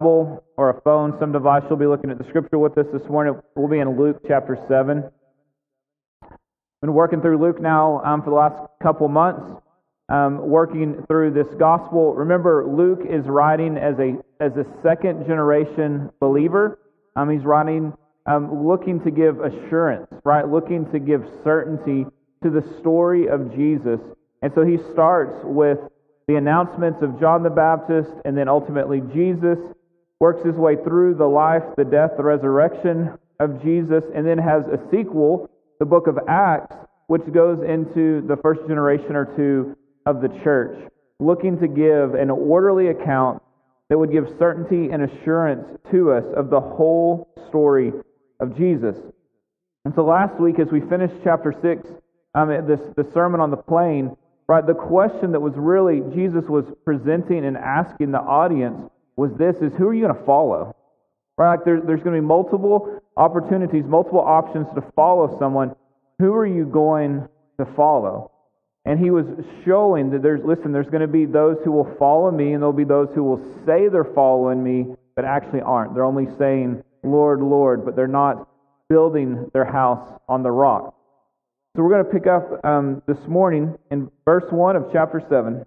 Bible or a phone, some device, you'll be looking at the scripture with us this morning. We'll be in Luke chapter 7. I've been working through Luke now um, for the last couple months, um, working through this gospel. Remember, Luke is writing as a, as a second generation believer. Um, he's writing um, looking to give assurance, right? Looking to give certainty to the story of Jesus. And so he starts with the announcements of John the Baptist and then ultimately Jesus, works his way through the life, the death, the resurrection of Jesus, and then has a sequel, the book of Acts, which goes into the first generation or two of the church, looking to give an orderly account that would give certainty and assurance to us of the whole story of Jesus. And so last week, as we finished chapter 6, um, this, the Sermon on the Plain, right, the question that was really Jesus was presenting and asking the audience was this, is who are you going to follow? Right, like there, there's going to be multiple opportunities, multiple options to follow someone. Who are you going to follow? And he was showing that there's, listen, there's going to be those who will follow me, and there'll be those who will say they're following me, but actually aren't. They're only saying, Lord, Lord, but they're not building their house on the rock. So we're going to pick up um, this morning in verse 1 of chapter 7.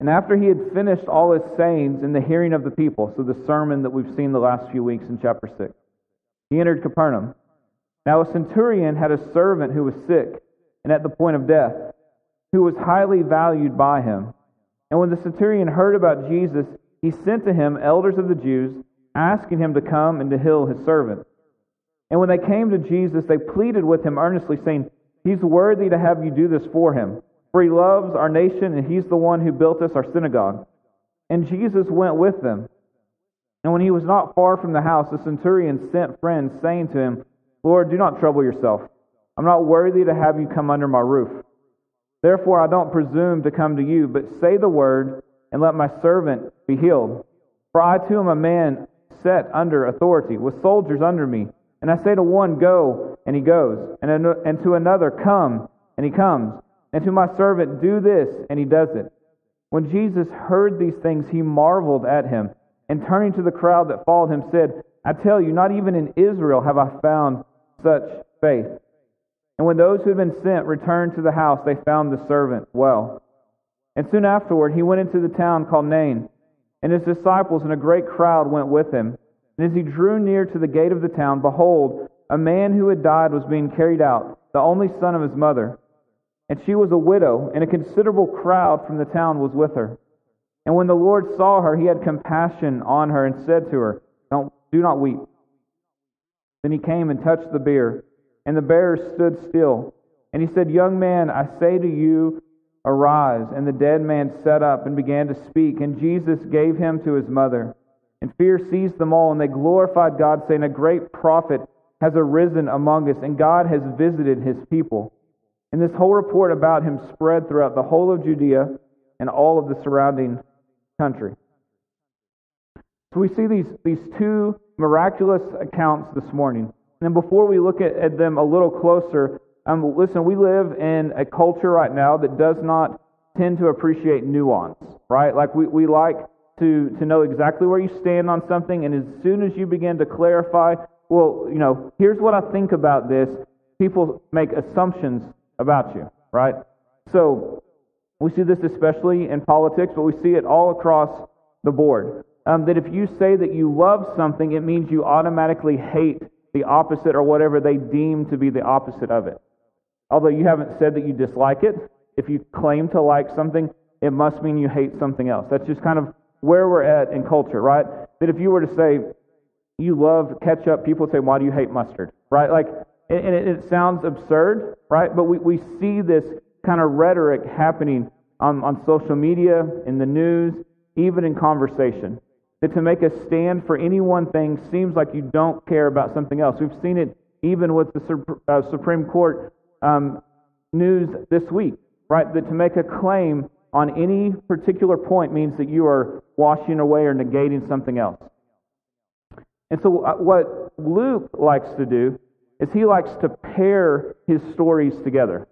And after he had finished all his sayings in the hearing of the people, so the sermon that we've seen the last few weeks in chapter 6, he entered Capernaum. Now a centurion had a servant who was sick and at the point of death, who was highly valued by him. And when the centurion heard about Jesus, he sent to him elders of the Jews, asking him to come and to heal his servant. And when they came to Jesus, they pleaded with him earnestly, saying, He's worthy to have you do this for him, for he loves our nation, and he's the one who built us our synagogue. And Jesus went with them. And when he was not far from the house, the centurion sent friends, saying to him, Lord, do not trouble yourself. I'm not worthy to have you come under my roof. Therefore, I don't presume to come to you, but say the word and let my servant be healed. For I too am a man set under authority, with soldiers under me. And I say to one, Go, and he goes, and, and to another, Come, and he comes, and to my servant, Do this, and he does it. When Jesus heard these things, he marveled at him, and turning to the crowd that followed him, said, I tell you, not even in Israel have I found such faith. And when those who had been sent returned to the house, they found the servant well. And soon afterward, he went into the town called Nain, and his disciples and a great crowd went with him. And as he drew near to the gate of the town, behold, a man who had died was being carried out, the only son of his mother. And she was a widow, and a considerable crowd from the town was with her. And when the Lord saw her, he had compassion on her and said to her, Don't, Do not weep. Then he came and touched the bier, and the bearers stood still. And he said, Young man, I say to you, Arise. And the dead man sat up and began to speak, and Jesus gave him to his mother. And fear seized them all, and they glorified God, saying, A great prophet has arisen among us, and God has visited his people. And this whole report about him spread throughout the whole of Judea and all of the surrounding country. So we see these, these two miraculous accounts this morning. And before we look at, at them a little closer, um, listen, we live in a culture right now that does not tend to appreciate nuance, right? Like we, we like to, to know exactly where you stand on something, and as soon as you begin to clarify, well, you know, here's what I think about this, people make assumptions about you, right? So we see this especially in politics, but we see it all across the board. Um, that if you say that you love something, it means you automatically hate the opposite or whatever they deem to be the opposite of it. Although you haven't said that you dislike it, if you claim to like something, it must mean you hate something else. That's just kind of where we're at in culture, right? That if you were to say you love ketchup, people say, why do you hate mustard, right? Like, and it, it sounds absurd, right? But we, we see this kind of rhetoric happening on, on social media, in the news, even in conversation. That to make a stand for any one thing seems like you don't care about something else. We've seen it even with the uh, Supreme Court um, news this week, right? That to make a claim on any particular point means that you are washing away or negating something else. And so, uh, what Luke likes to do is he likes to pair his stories together,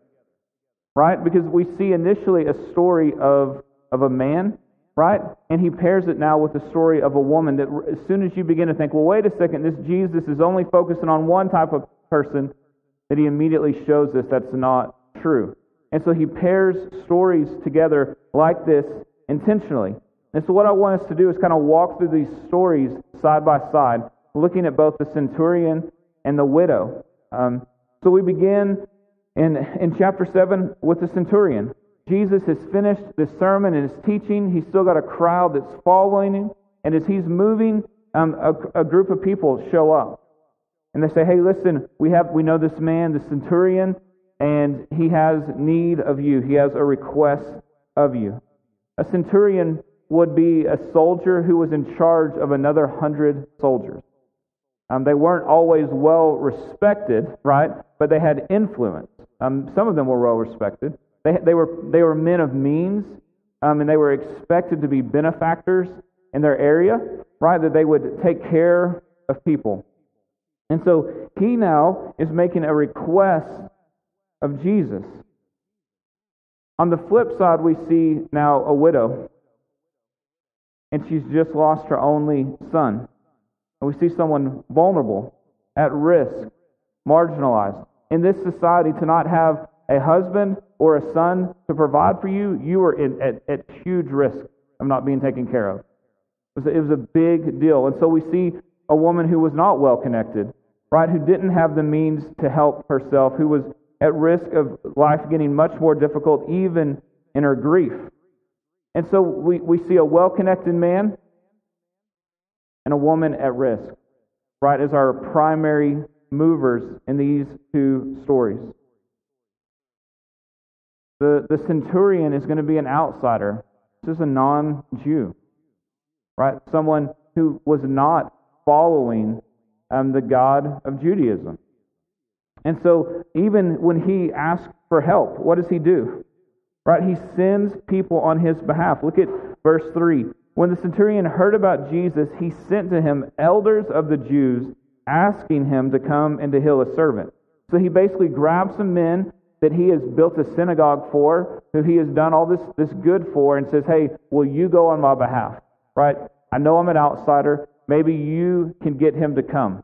right? Because we see initially a story of, of a man right? And he pairs it now with the story of a woman that as soon as you begin to think, well, wait a second, this Jesus is only focusing on one type of person, that he immediately shows us that's not true. And so he pairs stories together like this intentionally. And so what I want us to do is kind of walk through these stories side by side, looking at both the centurion and the widow. Um, so we begin in, in chapter 7 with the centurion. Jesus has finished this sermon and his teaching. He's still got a crowd that's following him. And as he's moving, um, a, a group of people show up. And they say, hey, listen, we, have, we know this man, the centurion, and he has need of you. He has a request of you. A centurion would be a soldier who was in charge of another hundred soldiers. Um, they weren't always well respected, right? But they had influence. Um, some of them were well respected. They, they, were, they were men of means, um, and they were expected to be benefactors in their area, right? That they would take care of people. And so he now is making a request of Jesus. On the flip side, we see now a widow, and she's just lost her only son. And we see someone vulnerable, at risk, marginalized. In this society, to not have a husband or a son to provide for you, you are in, at, at huge risk of not being taken care of. It was, a, it was a big deal. And so we see a woman who was not well connected, right, who didn't have the means to help herself, who was at risk of life getting much more difficult, even in her grief. And so we, we see a well connected man and a woman at risk, right, as our primary movers in these two stories. The, the centurion is going to be an outsider. This is a non Jew, right? Someone who was not following um, the God of Judaism. And so, even when he asks for help, what does he do? Right? He sends people on his behalf. Look at verse 3. When the centurion heard about Jesus, he sent to him elders of the Jews, asking him to come and to heal a servant. So he basically grabs some men that he has built a synagogue for, who he has done all this, this good for, and says, Hey, will you go on my behalf? Right? I know I'm an outsider. Maybe you can get him to come.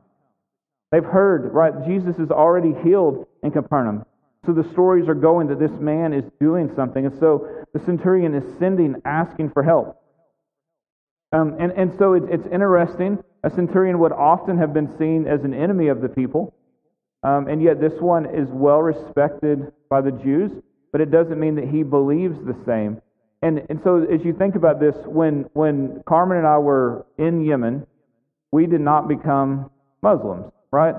They've heard, right? Jesus is already healed in Capernaum. So the stories are going that this man is doing something. And so the centurion is sending, asking for help. Um, and, and so it, it's interesting. A centurion would often have been seen as an enemy of the people. Um, and yet this one is well respected by the Jews, but it doesn't mean that he believes the same. And, and so as you think about this, when, when Carmen and I were in Yemen, we did not become Muslims, right?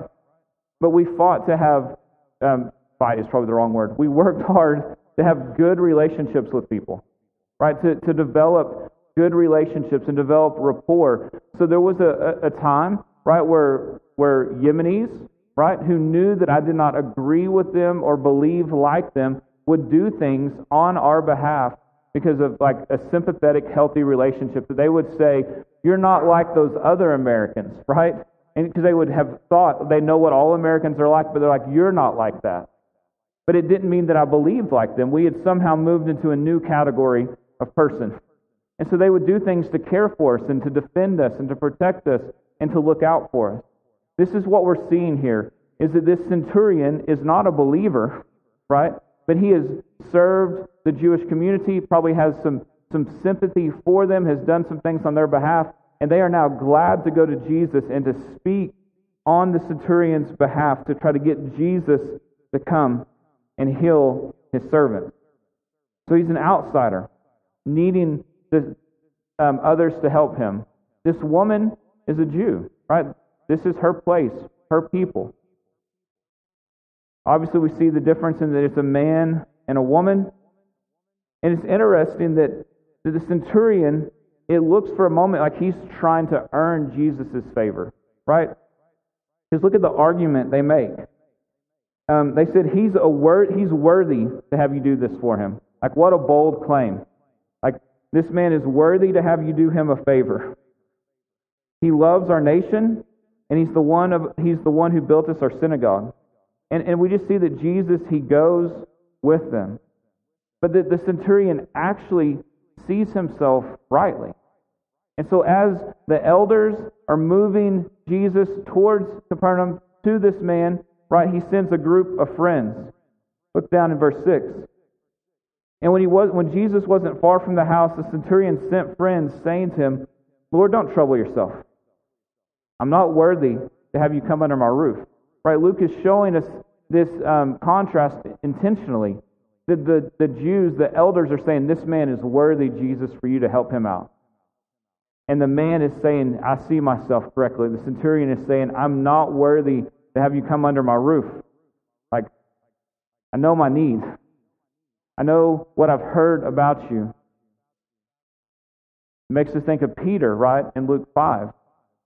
But we fought to have, um, fight is probably the wrong word. We worked hard to have good relationships with people, right? To, to develop good relationships and develop rapport. So there was a, a, a time, right, where, where Yemenis, right, who knew that I did not agree with them or believe like them, would do things on our behalf because of like a sympathetic, healthy relationship. That they would say, You're not like those other Americans, right? And because they would have thought they know what all Americans are like, but they're like, You're not like that. But it didn't mean that I believed like them. We had somehow moved into a new category of person. And so they would do things to care for us and to defend us and to protect us and to look out for us. This is what we're seeing here is that this centurion is not a believer, right? But he has served the Jewish community, probably has some, some sympathy for them, has done some things on their behalf, and they are now glad to go to Jesus and to speak on the centurion's behalf to try to get Jesus to come and heal his servant. So he's an outsider, needing the, um, others to help him. This woman is a Jew, right? This is her place, her people. Obviously, we see the difference in that it's a man and a woman. And it's interesting that, the centurion, it looks for a moment like he's trying to earn Jesus' favor, right? Just look at the argument they make. Um, they said he's a wor- he's worthy to have you do this for him. Like what a bold claim! This man is worthy to have you do him a favor. He loves our nation and he's the one of he's the one who built us our synagogue. And and we just see that Jesus he goes with them. But the, the centurion actually sees himself rightly. And so, as the elders are moving Jesus towards Capernaum to this man, right, he sends a group of friends. Look down in verse 6. And when, he was, when Jesus wasn't far from the house, the centurion sent friends, saying to him, Lord, don't trouble yourself. I'm not worthy to have you come under my roof. Right? Luke is showing us this um, contrast intentionally. That the, the Jews, the elders, are saying, This man is worthy, Jesus, for you to help him out. And the man is saying, I see myself correctly. The centurion is saying, I'm not worthy to have you come under my roof. Like, I know my needs. I know what I've heard about you. It makes us think of Peter, right, in Luke 5,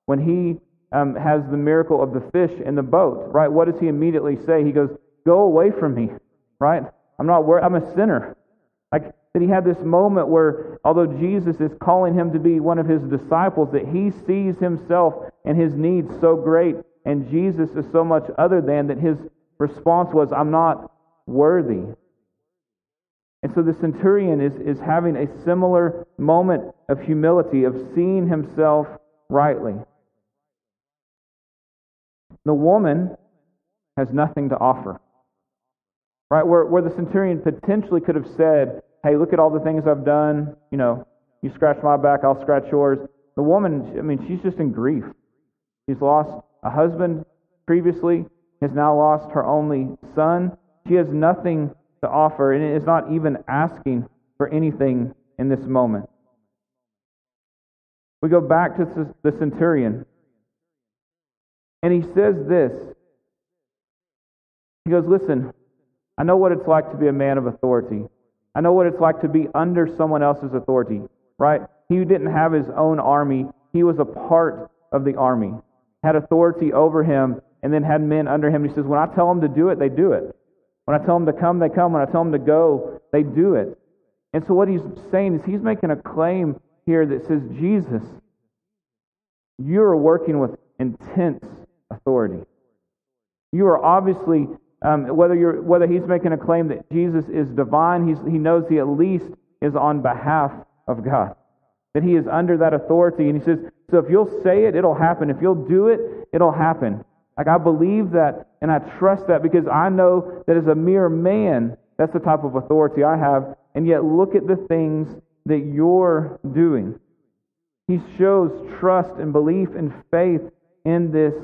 when he um, has the miracle of the fish in the boat, right? What does he immediately say? He goes, Go away from me, right? I'm not worried. I'm a sinner. Like that he had this moment where, although Jesus is calling him to be one of his disciples, that he sees himself and his needs so great, and Jesus is so much other than that his response was, I'm not worthy. And so the centurion is, is having a similar moment of humility, of seeing himself rightly. The woman has nothing to offer. Right? Where, where the centurion potentially could have said, Hey, look at all the things I've done. You know, you scratch my back, I'll scratch yours. The woman, I mean, she's just in grief. She's lost a husband previously, has now lost her only son. She has nothing to offer and is not even asking for anything in this moment. We go back to the centurion. And he says this He goes, Listen, I know what it's like to be a man of authority. I know what it's like to be under someone else's authority, right? He didn't have his own army, he was a part of the army, had authority over him, and then had men under him. He says, When I tell them to do it, they do it. When I tell them to come, they come. When I tell them to go, they do it. And so what he's saying is he's making a claim here that says, Jesus, you are working with intense authority. You are obviously, um, whether, you're, whether he's making a claim that Jesus is divine, he's, he knows he at least is on behalf of God. That he is under that authority. And he says, so if you'll say it, it'll happen. If you'll do it, it'll happen. Like I believe that and I trust that because I know that as a mere man, that's the type of authority I have. And yet look at the things that you're doing. He shows trust and belief and faith in this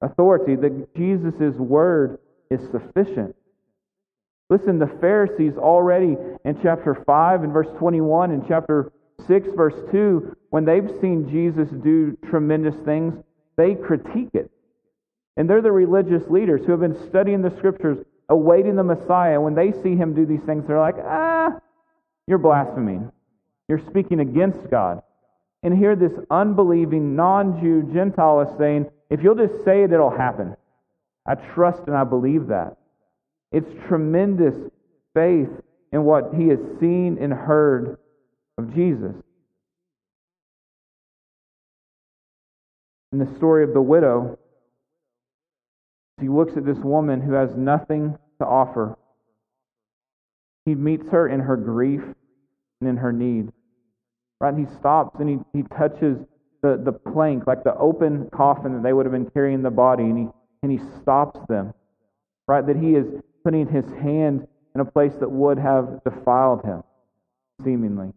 authority, that Jesus' word is sufficient. Listen, the Pharisees already in chapter 5 and verse 21 and chapter 6, verse 2, when they've seen Jesus do tremendous things, they critique it. And they're the religious leaders who have been studying the scriptures, awaiting the Messiah. When they see him do these things, they're like, ah, you're blaspheming. You're speaking against God. And here, this unbelieving, non Jew Gentile is saying, if you'll just say it, it'll happen. I trust and I believe that. It's tremendous faith in what he has seen and heard of Jesus. In the story of the widow, he looks at this woman who has nothing to offer. He meets her in her grief and in her need. Right? He stops and he, he touches the, the plank, like the open coffin that they would have been carrying the body, and he, and he stops them. Right? That he is putting his hand in a place that would have defiled him, seemingly.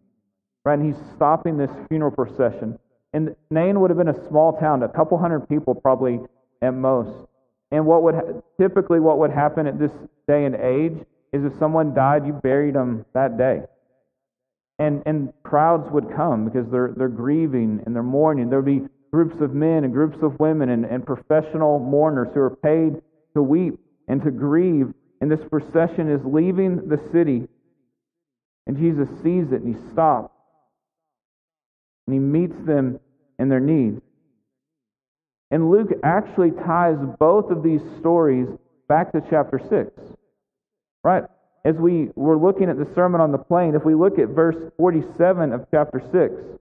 Right? And he's stopping this funeral procession. And Nain would have been a small town, a couple hundred people probably at most. And what would typically what would happen at this day and age is if someone died, you buried them that day. And, and crowds would come because they're, they're grieving and they're mourning. There would be groups of men and groups of women and, and professional mourners who are paid to weep and to grieve. And this procession is leaving the city. And Jesus sees it and he stops. And he meets them in their need. And Luke actually ties both of these stories back to chapter 6. Right? as we were looking at the Sermon on the Plain, if we look at verse 47 of chapter 6,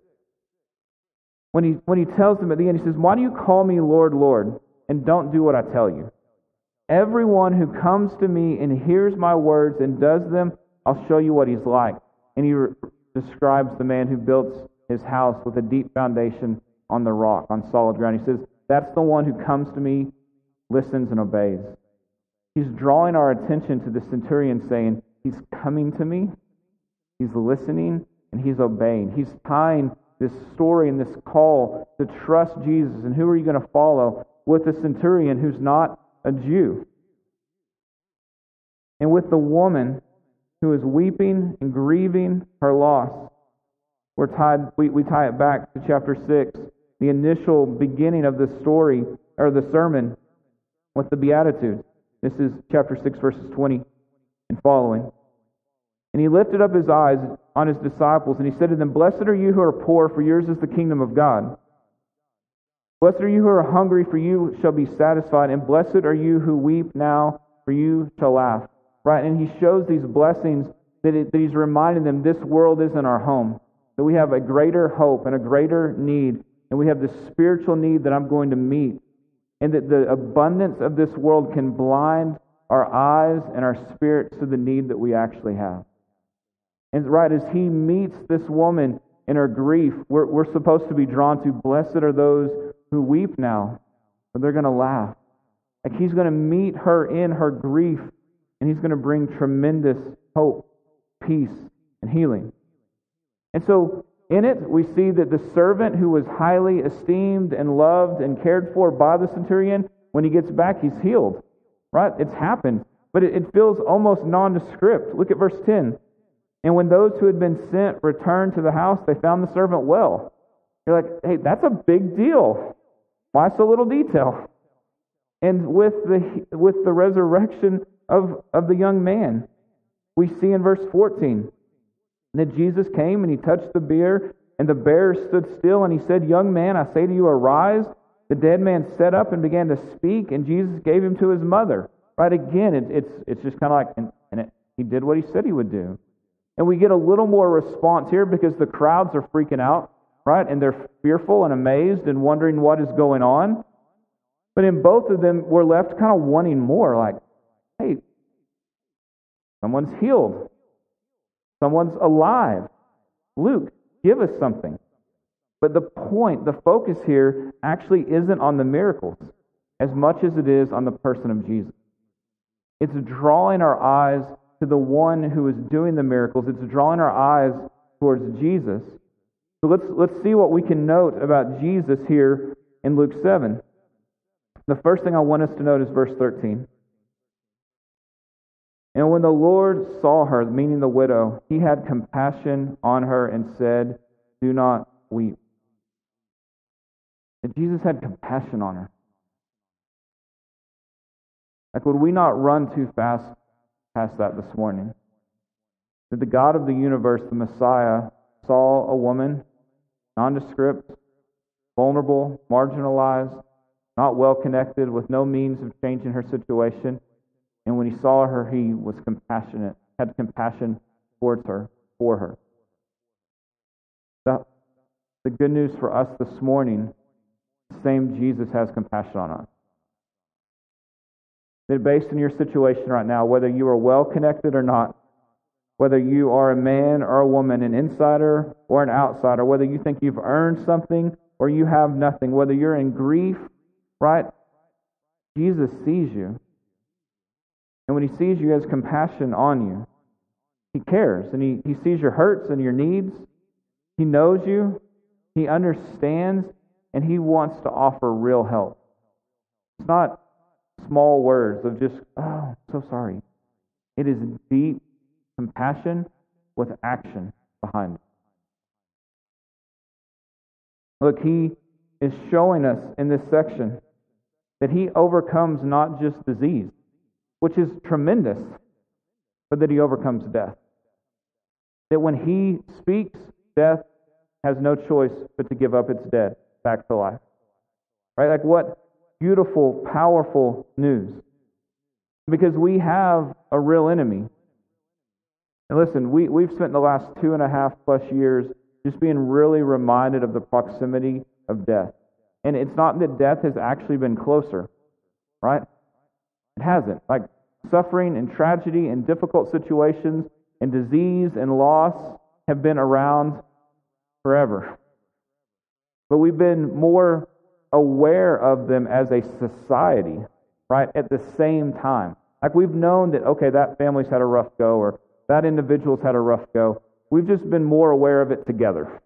when he, when he tells them at the end, he says, Why do you call me Lord, Lord, and don't do what I tell you? Everyone who comes to me and hears my words and does them, I'll show you what he's like. And he re- describes the man who builds his house with a deep foundation on the rock, on solid ground. He says, That's the one who comes to me, listens, and obeys. He's drawing our attention to the centurion, saying, He's coming to me, he's listening, and he's obeying. He's tying this story and this call to trust Jesus. And who are you going to follow? With the centurion who's not a Jew. And with the woman who is weeping and grieving her loss. We're tied, we, we tie it back to chapter 6, the initial beginning of the story, or the sermon, with the Beatitudes. This is chapter 6, verses 20 and following. And he lifted up his eyes on his disciples, and he said to them, Blessed are you who are poor, for yours is the kingdom of God. Blessed are you who are hungry, for you shall be satisfied. And blessed are you who weep now, for you shall laugh. Right? And he shows these blessings that, it, that he's reminding them this world isn't our home, that we have a greater hope and a greater need, and we have this spiritual need that I'm going to meet, and that the abundance of this world can blind our eyes and our spirits to the need that we actually have. And right as he meets this woman in her grief, we're, we're supposed to be drawn to blessed are those who weep now, but they're going to laugh. Like he's going to meet her in her grief, and he's going to bring tremendous hope, peace, and healing. And so in it, we see that the servant who was highly esteemed and loved and cared for by the centurion, when he gets back, he's healed. Right? It's happened. But it, it feels almost nondescript. Look at verse 10. And when those who had been sent returned to the house, they found the servant well. You're like, hey, that's a big deal. Why so little detail? And with the, with the resurrection of, of the young man, we see in verse 14 that Jesus came and he touched the bier, and the bearer stood still, and he said, Young man, I say to you, arise. The dead man sat up and began to speak, and Jesus gave him to his mother. Right again, it, it's, it's just kind of like, and, and it, he did what he said he would do. And we get a little more response here because the crowds are freaking out, right? And they're fearful and amazed and wondering what is going on. But in both of them, we're left kind of wanting more like, hey, someone's healed, someone's alive. Luke, give us something. But the point, the focus here actually isn't on the miracles as much as it is on the person of Jesus. It's drawing our eyes to the one who is doing the miracles. It's drawing our eyes towards Jesus. So let's, let's see what we can note about Jesus here in Luke 7. The first thing I want us to note is verse 13. And when the Lord saw her, meaning the widow, he had compassion on her and said, Do not weep. And Jesus had compassion on her. Like, would we not run too fast past that this morning. That the God of the universe, the Messiah, saw a woman, nondescript, vulnerable, marginalized, not well connected, with no means of changing her situation. And when he saw her, he was compassionate, had compassion towards her, for her. The, the good news for us this morning, the same Jesus has compassion on us that based on your situation right now, whether you are well connected or not, whether you are a man or a woman, an insider or an outsider, whether you think you've earned something or you have nothing, whether you're in grief, right? Jesus sees you. And when he sees you, he has compassion on you. He cares and he, he sees your hurts and your needs. He knows you. He understands and he wants to offer real help. It's not small words of just, oh, so sorry. It is deep compassion with action behind it. Look, he is showing us in this section that he overcomes not just disease, which is tremendous, but that he overcomes death. That when he speaks, death has no choice but to give up its dead back to life. Right? Like what beautiful, powerful news. Because we have a real enemy. And listen, we, we've spent the last two and a half plus years just being really reminded of the proximity of death. And it's not that death has actually been closer, right? It hasn't. Like suffering and tragedy and difficult situations and disease and loss have been around forever. But we've been more aware of them as a society, right, at the same time. Like we've known that, okay, that family's had a rough go or that individual's had a rough go. We've just been more aware of it together.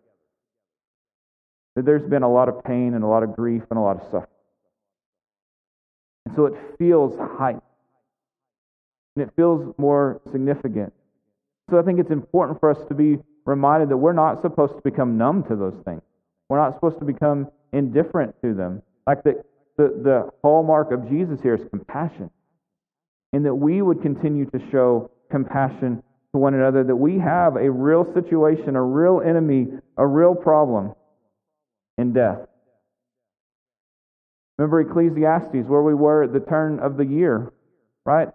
That there's been a lot of pain and a lot of grief and a lot of suffering. And so it feels heightened. And it feels more significant. So I think it's important for us to be reminded that we're not supposed to become numb to those things. We're not supposed to become indifferent to them. Like the, the, the hallmark of Jesus here is compassion. And that we would continue to show compassion to one another, that we have a real situation, a real enemy, a real problem in death. Remember Ecclesiastes, where we were at the turn of the year, right?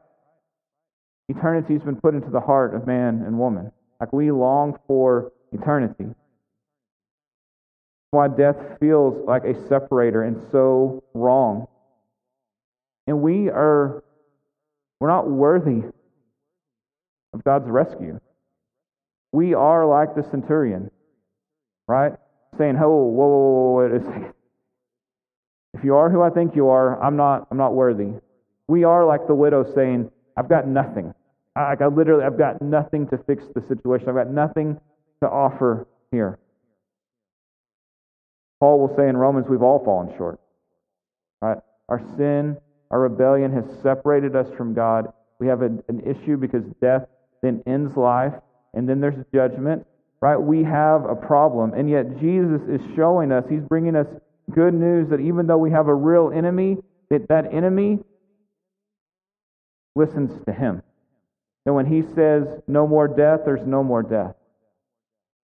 Eternity's been put into the heart of man and woman. Like we long for eternity. Why death feels like a separator and so wrong. And we are we're not worthy of God's rescue. We are like the centurion, right? Saying, "Oh, whoa, whoa, whoa, wait a second. If you are who I think you are, I'm not. I'm not worthy." We are like the widow saying, "I've got nothing. I, I literally, I've got nothing to fix the situation. I've got nothing to offer here." Paul will say in Romans, "We've all fallen short. Right? Our sin our rebellion has separated us from God. We have an, an issue because death then ends life, and then there's judgment. Right? We have a problem. And yet Jesus is showing us, He's bringing us good news that even though we have a real enemy, that that enemy listens to Him. That when He says no more death, there's no more death.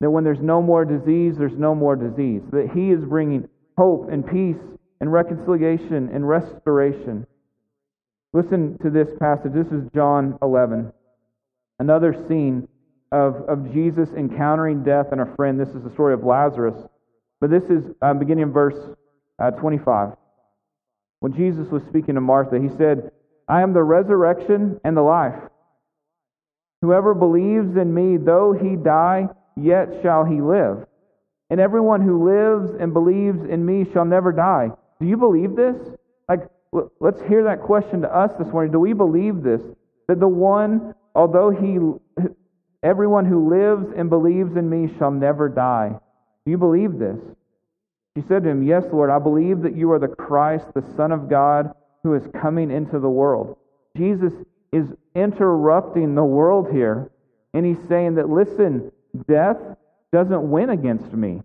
That when there's no more disease, there's no more disease. That He is bringing hope and peace and reconciliation and restoration. Listen to this passage. This is John 11. Another scene of, of Jesus encountering death and a friend. This is the story of Lazarus. But this is uh, beginning in verse uh, 25. When Jesus was speaking to Martha, he said, I am the resurrection and the life. Whoever believes in me, though he die, yet shall he live. And everyone who lives and believes in me shall never die. Do you believe this? Like, let's hear that question to us this morning. Do we believe this? That the one, although he, everyone who lives and believes in me shall never die. Do you believe this? She said to him, Yes, Lord, I believe that you are the Christ, the Son of God, who is coming into the world. Jesus is interrupting the world here, and he's saying that, listen, death doesn't win against me.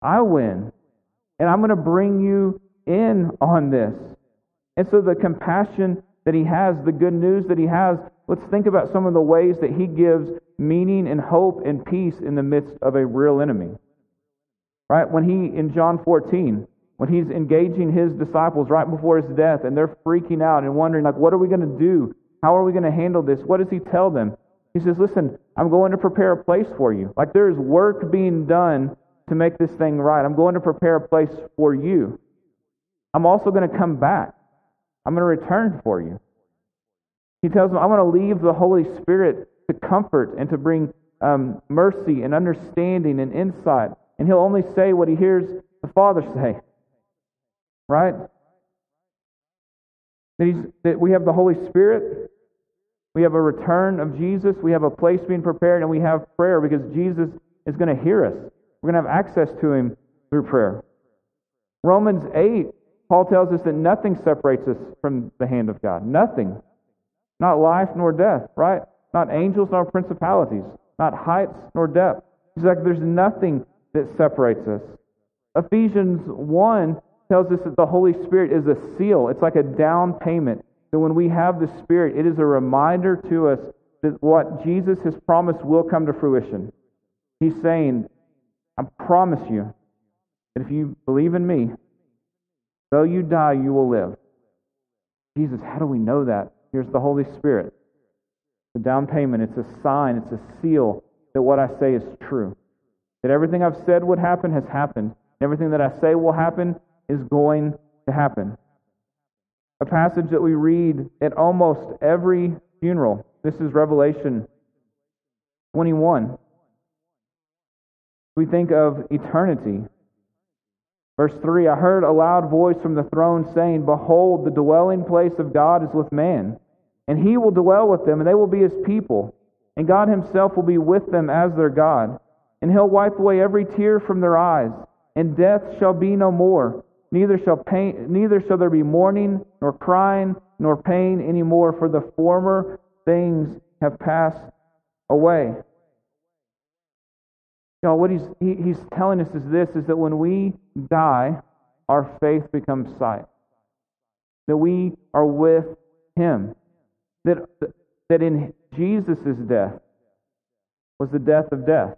I win. And I'm going to bring you in on this. And so the compassion that he has, the good news that he has, let's think about some of the ways that he gives meaning and hope and peace in the midst of a real enemy. Right? When he, in John 14, when he's engaging his disciples right before his death and they're freaking out and wondering, like, what are we going to do? How are we going to handle this? What does he tell them? He says, listen, I'm going to prepare a place for you. Like, there is work being done to make this thing right. I'm going to prepare a place for you. I'm also going to come back. I'm going to return for you. He tells them, I'm going to leave the Holy Spirit to comfort and to bring um, mercy and understanding and insight. And he'll only say what he hears the Father say. Right? That, he's, that we have the Holy Spirit. We have a return of Jesus. We have a place being prepared, and we have prayer because Jesus is going to hear us. We're going to have access to him through prayer. Romans 8 Paul tells us that nothing separates us from the hand of God. Nothing. Not life nor death, right? Not angels nor principalities. Not heights nor depth. He's like, there's nothing that separates us. Ephesians 1 tells us that the Holy Spirit is a seal. It's like a down payment. That when we have the Spirit, it is a reminder to us that what Jesus has promised will come to fruition. He's saying, I promise you that if you believe in me, Though you die, you will live. Jesus, how do we know that? Here's the Holy Spirit. The down payment, it's a sign, it's a seal that what I say is true. That everything I've said would happen has happened. Everything that I say will happen is going to happen. A passage that we read at almost every funeral. This is Revelation 21. We think of eternity. Verse 3 I heard a loud voice from the throne saying, Behold, the dwelling place of God is with man, and he will dwell with them, and they will be his people, and God himself will be with them as their God. And he'll wipe away every tear from their eyes, and death shall be no more. Neither shall pain, neither shall there be mourning, nor crying, nor pain any more, for the former things have passed away. You know, what he's, he, he's telling us is this, is that when we die, our faith becomes sight. That we are with him. That, that in Jesus' death was the death of death.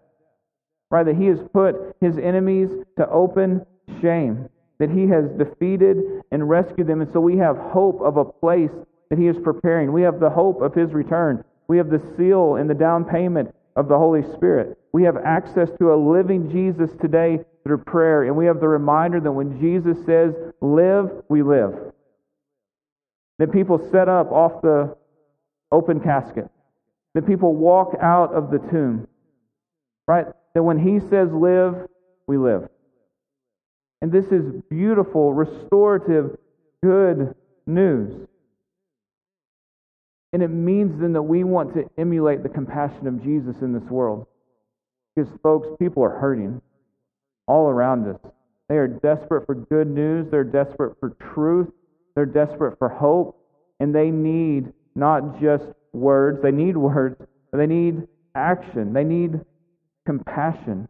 Right? That he has put his enemies to open shame. That he has defeated and rescued them. And so we have hope of a place that he is preparing. We have the hope of his return. We have the seal and the down payment of the Holy Spirit. We have access to a living Jesus today through prayer, and we have the reminder that when Jesus says, live, we live. That people set up off the open casket. That people walk out of the tomb. Right? That when he says live, we live. And this is beautiful, restorative, good news. And it means then that we want to emulate the compassion of Jesus in this world. Because, folks, people are hurting all around us. They are desperate for good news, they're desperate for truth, they're desperate for hope, and they need not just words, they need words, but they need action, they need compassion.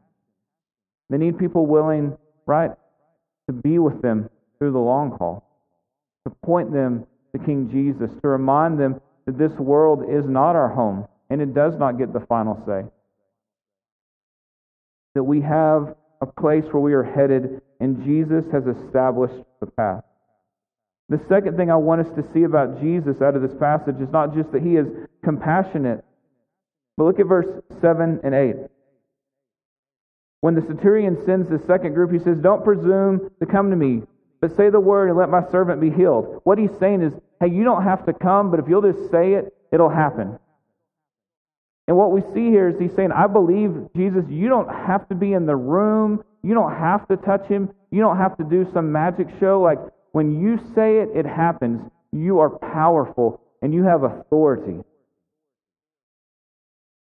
They need people willing, right, to be with them through the long haul, to point them to King Jesus, to remind them that this world is not our home and it does not get the final say. That we have a place where we are headed and Jesus has established the path. The second thing I want us to see about Jesus out of this passage is not just that he is compassionate, but look at verse 7 and 8. When the centurion sends the second group, he says, Don't presume to come to me, but say the word and let my servant be healed. What he's saying is, hey, you don't have to come, but if you'll just say it, it'll happen. And what we see here is he's saying, I believe, Jesus, you don't have to be in the room. You don't have to touch him. You don't have to do some magic show. Like when you say it, it happens. You are powerful and you have authority.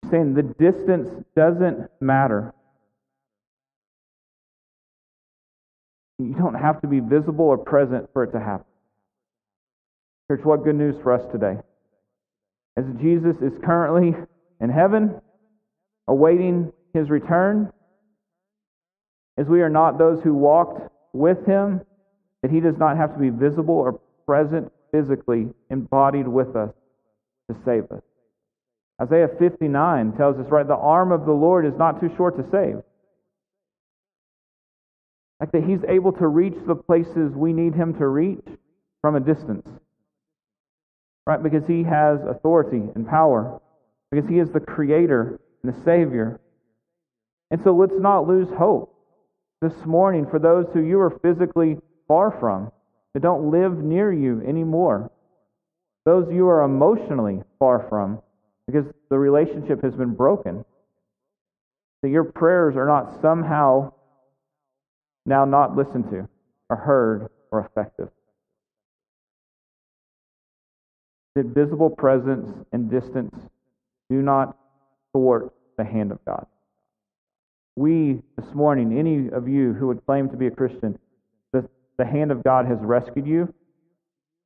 He's saying the distance doesn't matter. You don't have to be visible or present for it to happen. Church, what good news for us today. As Jesus is currently in heaven, awaiting his return, as we are not those who walked with him, that he does not have to be visible or present physically, embodied with us to save us. Isaiah 59 tells us, right, the arm of the Lord is not too short to save. Like that he's able to reach the places we need him to reach from a distance. Right? Because he has authority and power. Because he is the creator and the savior. And so let's not lose hope this morning for those who you are physically far from, that don't live near you anymore. Those you are emotionally far from because the relationship has been broken. That your prayers are not somehow now not listened to, or heard, or effective. That visible presence and distance do not thwart the hand of God. We, this morning, any of you who would claim to be a Christian, the, hand of God has rescued you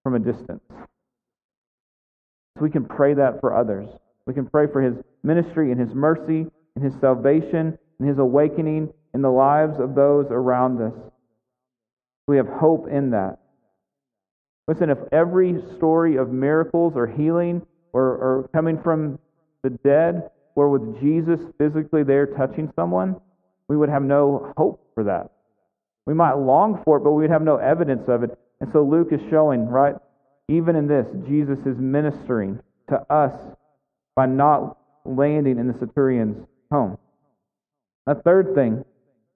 from a distance. So we can pray that for others. We can pray for his ministry and his mercy and his salvation and his awakening in the lives of those around us. We have hope in that. Listen, if every story of miracles or healing or, or coming from the dead were with Jesus physically there touching someone, we would have no hope for that. We might long for it, but we would have no evidence of it. And so Luke is showing, right, even in this, Jesus is ministering to us by not landing in the centurion's home. A third thing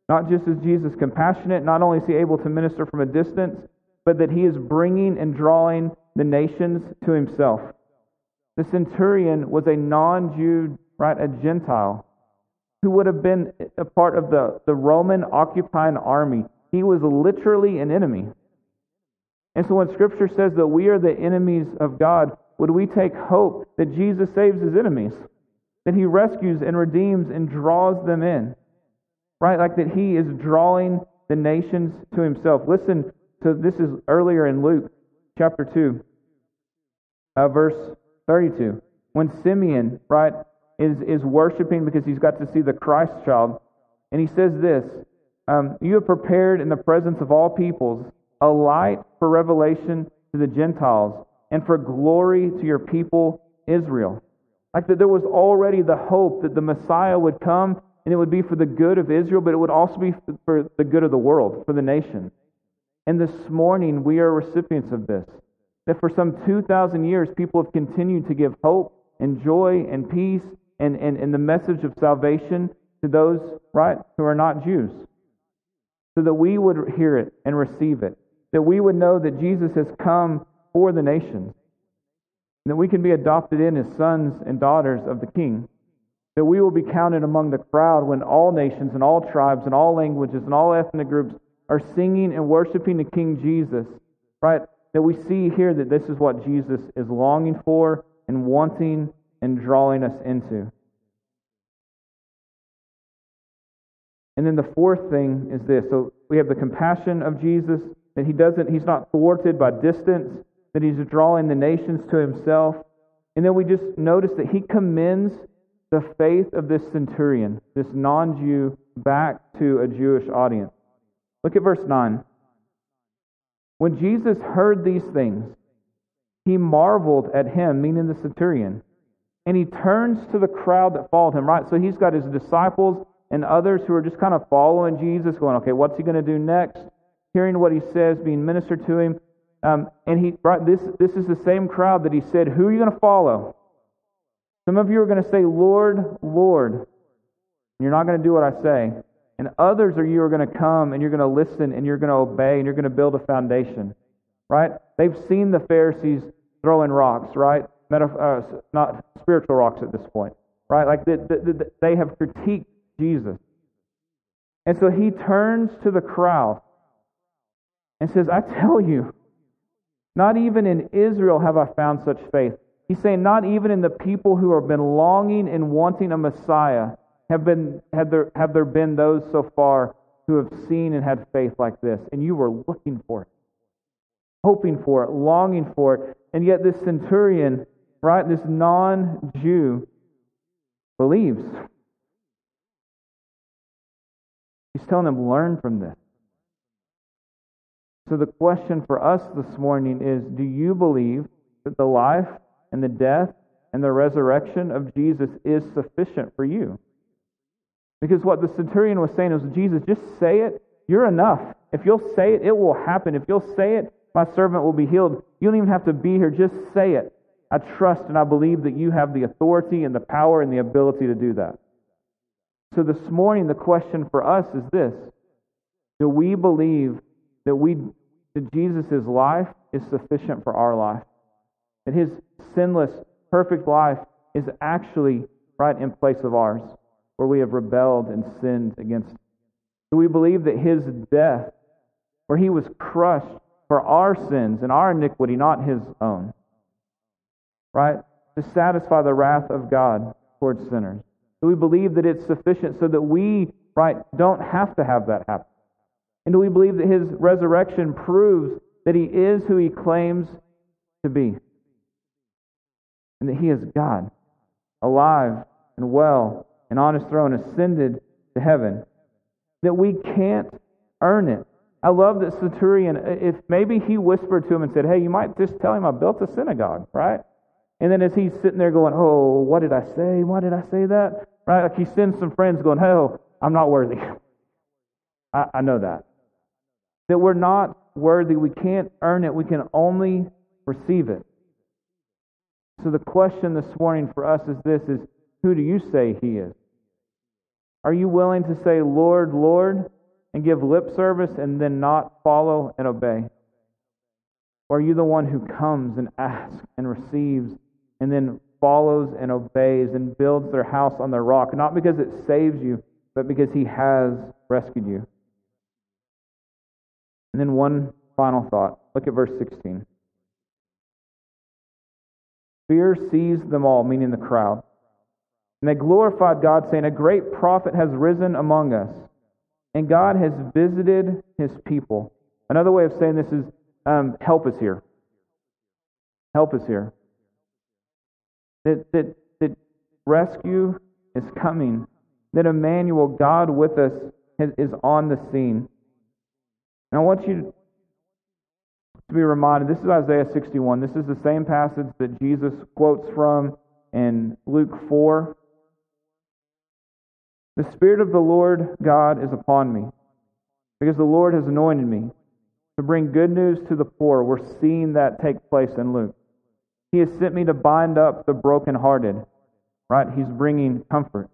not just is Jesus compassionate, not only is he able to minister from a distance, but that he is bringing and drawing the nations to himself. The centurion was a non Jew, right? A Gentile. who would have been a part of the, the Roman occupying army. He was literally an enemy. And so when Scripture says that we are the enemies of God, would we take hope that Jesus saves his enemies? That he rescues and redeems and draws them in? Right? Like that he is drawing the nations to himself. Listen to this is earlier in Luke chapter 2, uh, verse 32. When Simeon, right, is, is worshiping because he's got to see the Christ child. And he says this um, You have prepared in the presence of all peoples a light for revelation to the Gentiles and for glory to your people Israel. Like that there was already the hope that the Messiah would come and it would be for the good of Israel, but it would also be for the good of the world, for the nation. And this morning we are recipients of this. That for some 2,000 years people have continued to give hope and joy and peace and, and, and the message of salvation to those, right, who are not Jews. So that we would hear it and receive it. That we would know that Jesus has come for the nations. That we can be adopted in as sons and daughters of the King. That we will be counted among the crowd when all nations and all tribes and all languages and all ethnic groups are singing and worshiping the King Jesus. Right? That we see here that this is what Jesus is longing for and wanting and drawing us into. And then the fourth thing is this. So we have the compassion of Jesus, that he doesn't, he's not thwarted by distance, that he's drawing the nations to himself. And then we just notice that he commends the faith of this centurion, this non Jew, back to a Jewish audience. Look at verse 9. When Jesus heard these things, he marveled at him, meaning the centurion and he turns to the crowd that followed him, right? So he's got his disciples and others who are just kind of following Jesus, going, okay, what's he going to do next? Hearing what he says, being ministered to him. Um, and he, right, this, this is the same crowd that he said, Who are you going to follow? Some of you are going to say, Lord, Lord. And you're not going to do what I say. And others of you are going to come and you're going to listen and you're going to obey and you're going to build a foundation. Right? They've seen the Pharisees throwing rocks, right? Uh, not spiritual rocks at this point, right? Like the, the, the, they have critiqued Jesus. And so he turns to the crowd and says, I tell you, not even in Israel have I found such faith. He's saying, not even in the people who have been longing and wanting a Messiah have, been, have, there, have there been those so far who have seen and had faith like this. And you were looking for it, hoping for it, longing for it. And yet, this centurion right? This non Jew believes. He's telling them, learn from this. So the question for us this morning is do you believe that the life and the death and the resurrection of Jesus is sufficient for you? Because what the centurion was saying was, Jesus, just say it. You're enough. If you'll say it, it will happen. If you'll say it, my servant will be healed. You don't even have to be here. Just say it. I trust and I believe that you have the authority and the power and the ability to do that. So this morning, the question for us is this Do we believe that, we, that Jesus' life is sufficient for our life? That his sinless, perfect life is actually right in place of ours, where we have rebelled and sinned against him? Do we believe that his death, where he was crushed for our sins and our iniquity, not his own, right? To satisfy the wrath of God towards sinners. Do we believe that it's sufficient so that we, right, don't have to have that happen? And do we believe that his resurrection proves that he is who he claims to be? And that he is God, alive and well and on his throne, ascended to heaven? That we can't earn it. I love that centurion. If maybe he whispered to him and said, Hey, you might just tell him I built a synagogue, right? And then as he's sitting there going, Oh, what did I say? Why did I say that? Right? Like he sends some friends going, Oh, I'm not worthy. I, I know that. That we're not worthy. We can't earn it. We can only receive it. So the question this morning for us is this is who do you say he is? Are you willing to say, Lord, Lord, and give lip service and then not follow and obey? Or are you the one who comes and asks and receives and then follows and obeys and builds their house on the rock, not because it saves you, but because he has rescued you. And then one final thought. Look at verse 16. Fear seized them all, meaning the crowd. And they glorified God, saying, A great prophet has risen among us, and God has visited his people. Another way of saying this is, um, Help us here. Help us here. That, that, that rescue is coming. That Emmanuel, God with us, is on the scene. And I want you to be reminded this is Isaiah 61. This is the same passage that Jesus quotes from in Luke 4. The Spirit of the Lord God is upon me, because the Lord has anointed me to bring good news to the poor. We're seeing that take place in Luke. He has sent me to bind up the brokenhearted. Right? He's bringing comfort.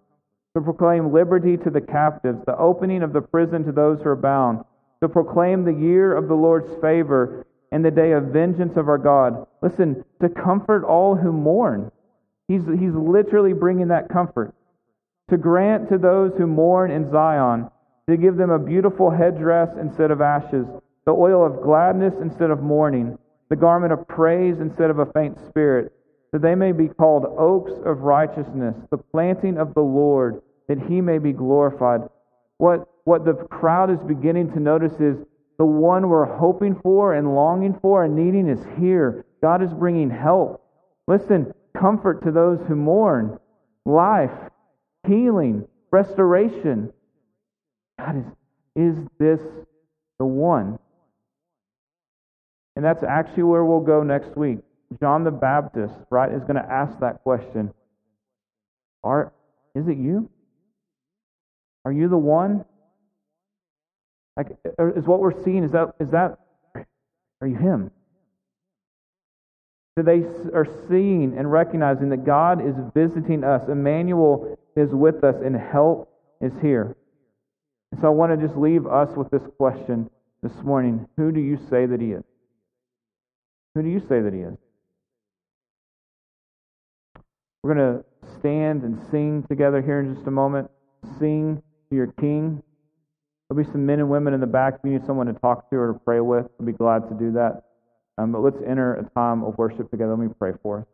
To proclaim liberty to the captives, the opening of the prison to those who are bound. To proclaim the year of the Lord's favor and the day of vengeance of our God. Listen, to comfort all who mourn. He's, he's literally bringing that comfort. To grant to those who mourn in Zion, to give them a beautiful headdress instead of ashes, the oil of gladness instead of mourning the garment of praise instead of a faint spirit, that they may be called oaks of righteousness, the planting of the Lord, that he may be glorified. What, what the crowd is beginning to notice is the one we're hoping for and longing for and needing is here. God is bringing help. Listen, comfort to those who mourn, life, healing, restoration. God, is, is this the one? And that's actually where we'll go next week. John the Baptist, right, is going to ask that question. Are, is it you? Are you the one? Like, uh, is what we're seeing, is that, is that, are you him? So they are seeing and recognizing that God is visiting us. Emmanuel is with us and help is here. And so I want to just leave us with this question this morning. Who do you say that he is? Who do you say that he is? We're going to stand and sing together here in just a moment. Sing to your King. There'll be some men and women in the back. If you need someone to talk to or to pray with, I'll be glad to do that. Um, but let's enter a time of worship together. Let me pray for us.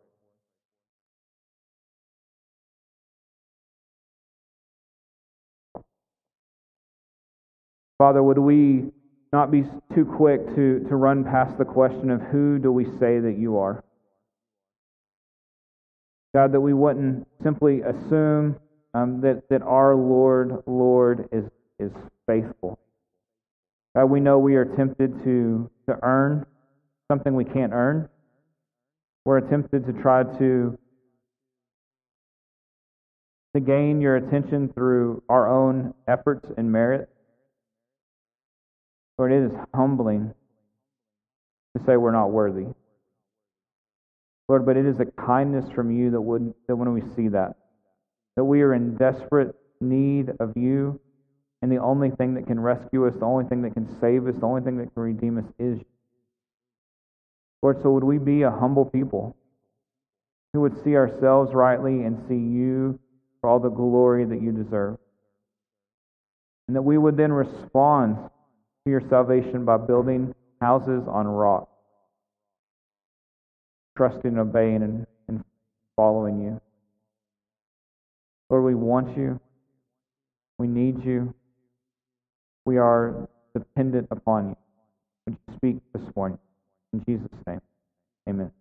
Father, would we not be too quick to, to run past the question of who do we say that you are. God, that we wouldn't simply assume um, that, that our Lord, Lord, is, is faithful. God, we know we are tempted to, to earn something we can't earn. We're tempted to try to, to gain your attention through our own efforts and merit. Lord, it is humbling to say we're not worthy. Lord, but it is a kindness from you that, would, that when we see that, that we are in desperate need of you, and the only thing that can rescue us, the only thing that can save us, the only thing that can redeem us is you. Lord, so would we be a humble people who would see ourselves rightly and see you for all the glory that you deserve? And that we would then respond your salvation by building houses on rock, trusting obeying and, and following you. Lord, we want you. We need you. We are dependent upon you. Would you speak this morning? In Jesus' name, amen.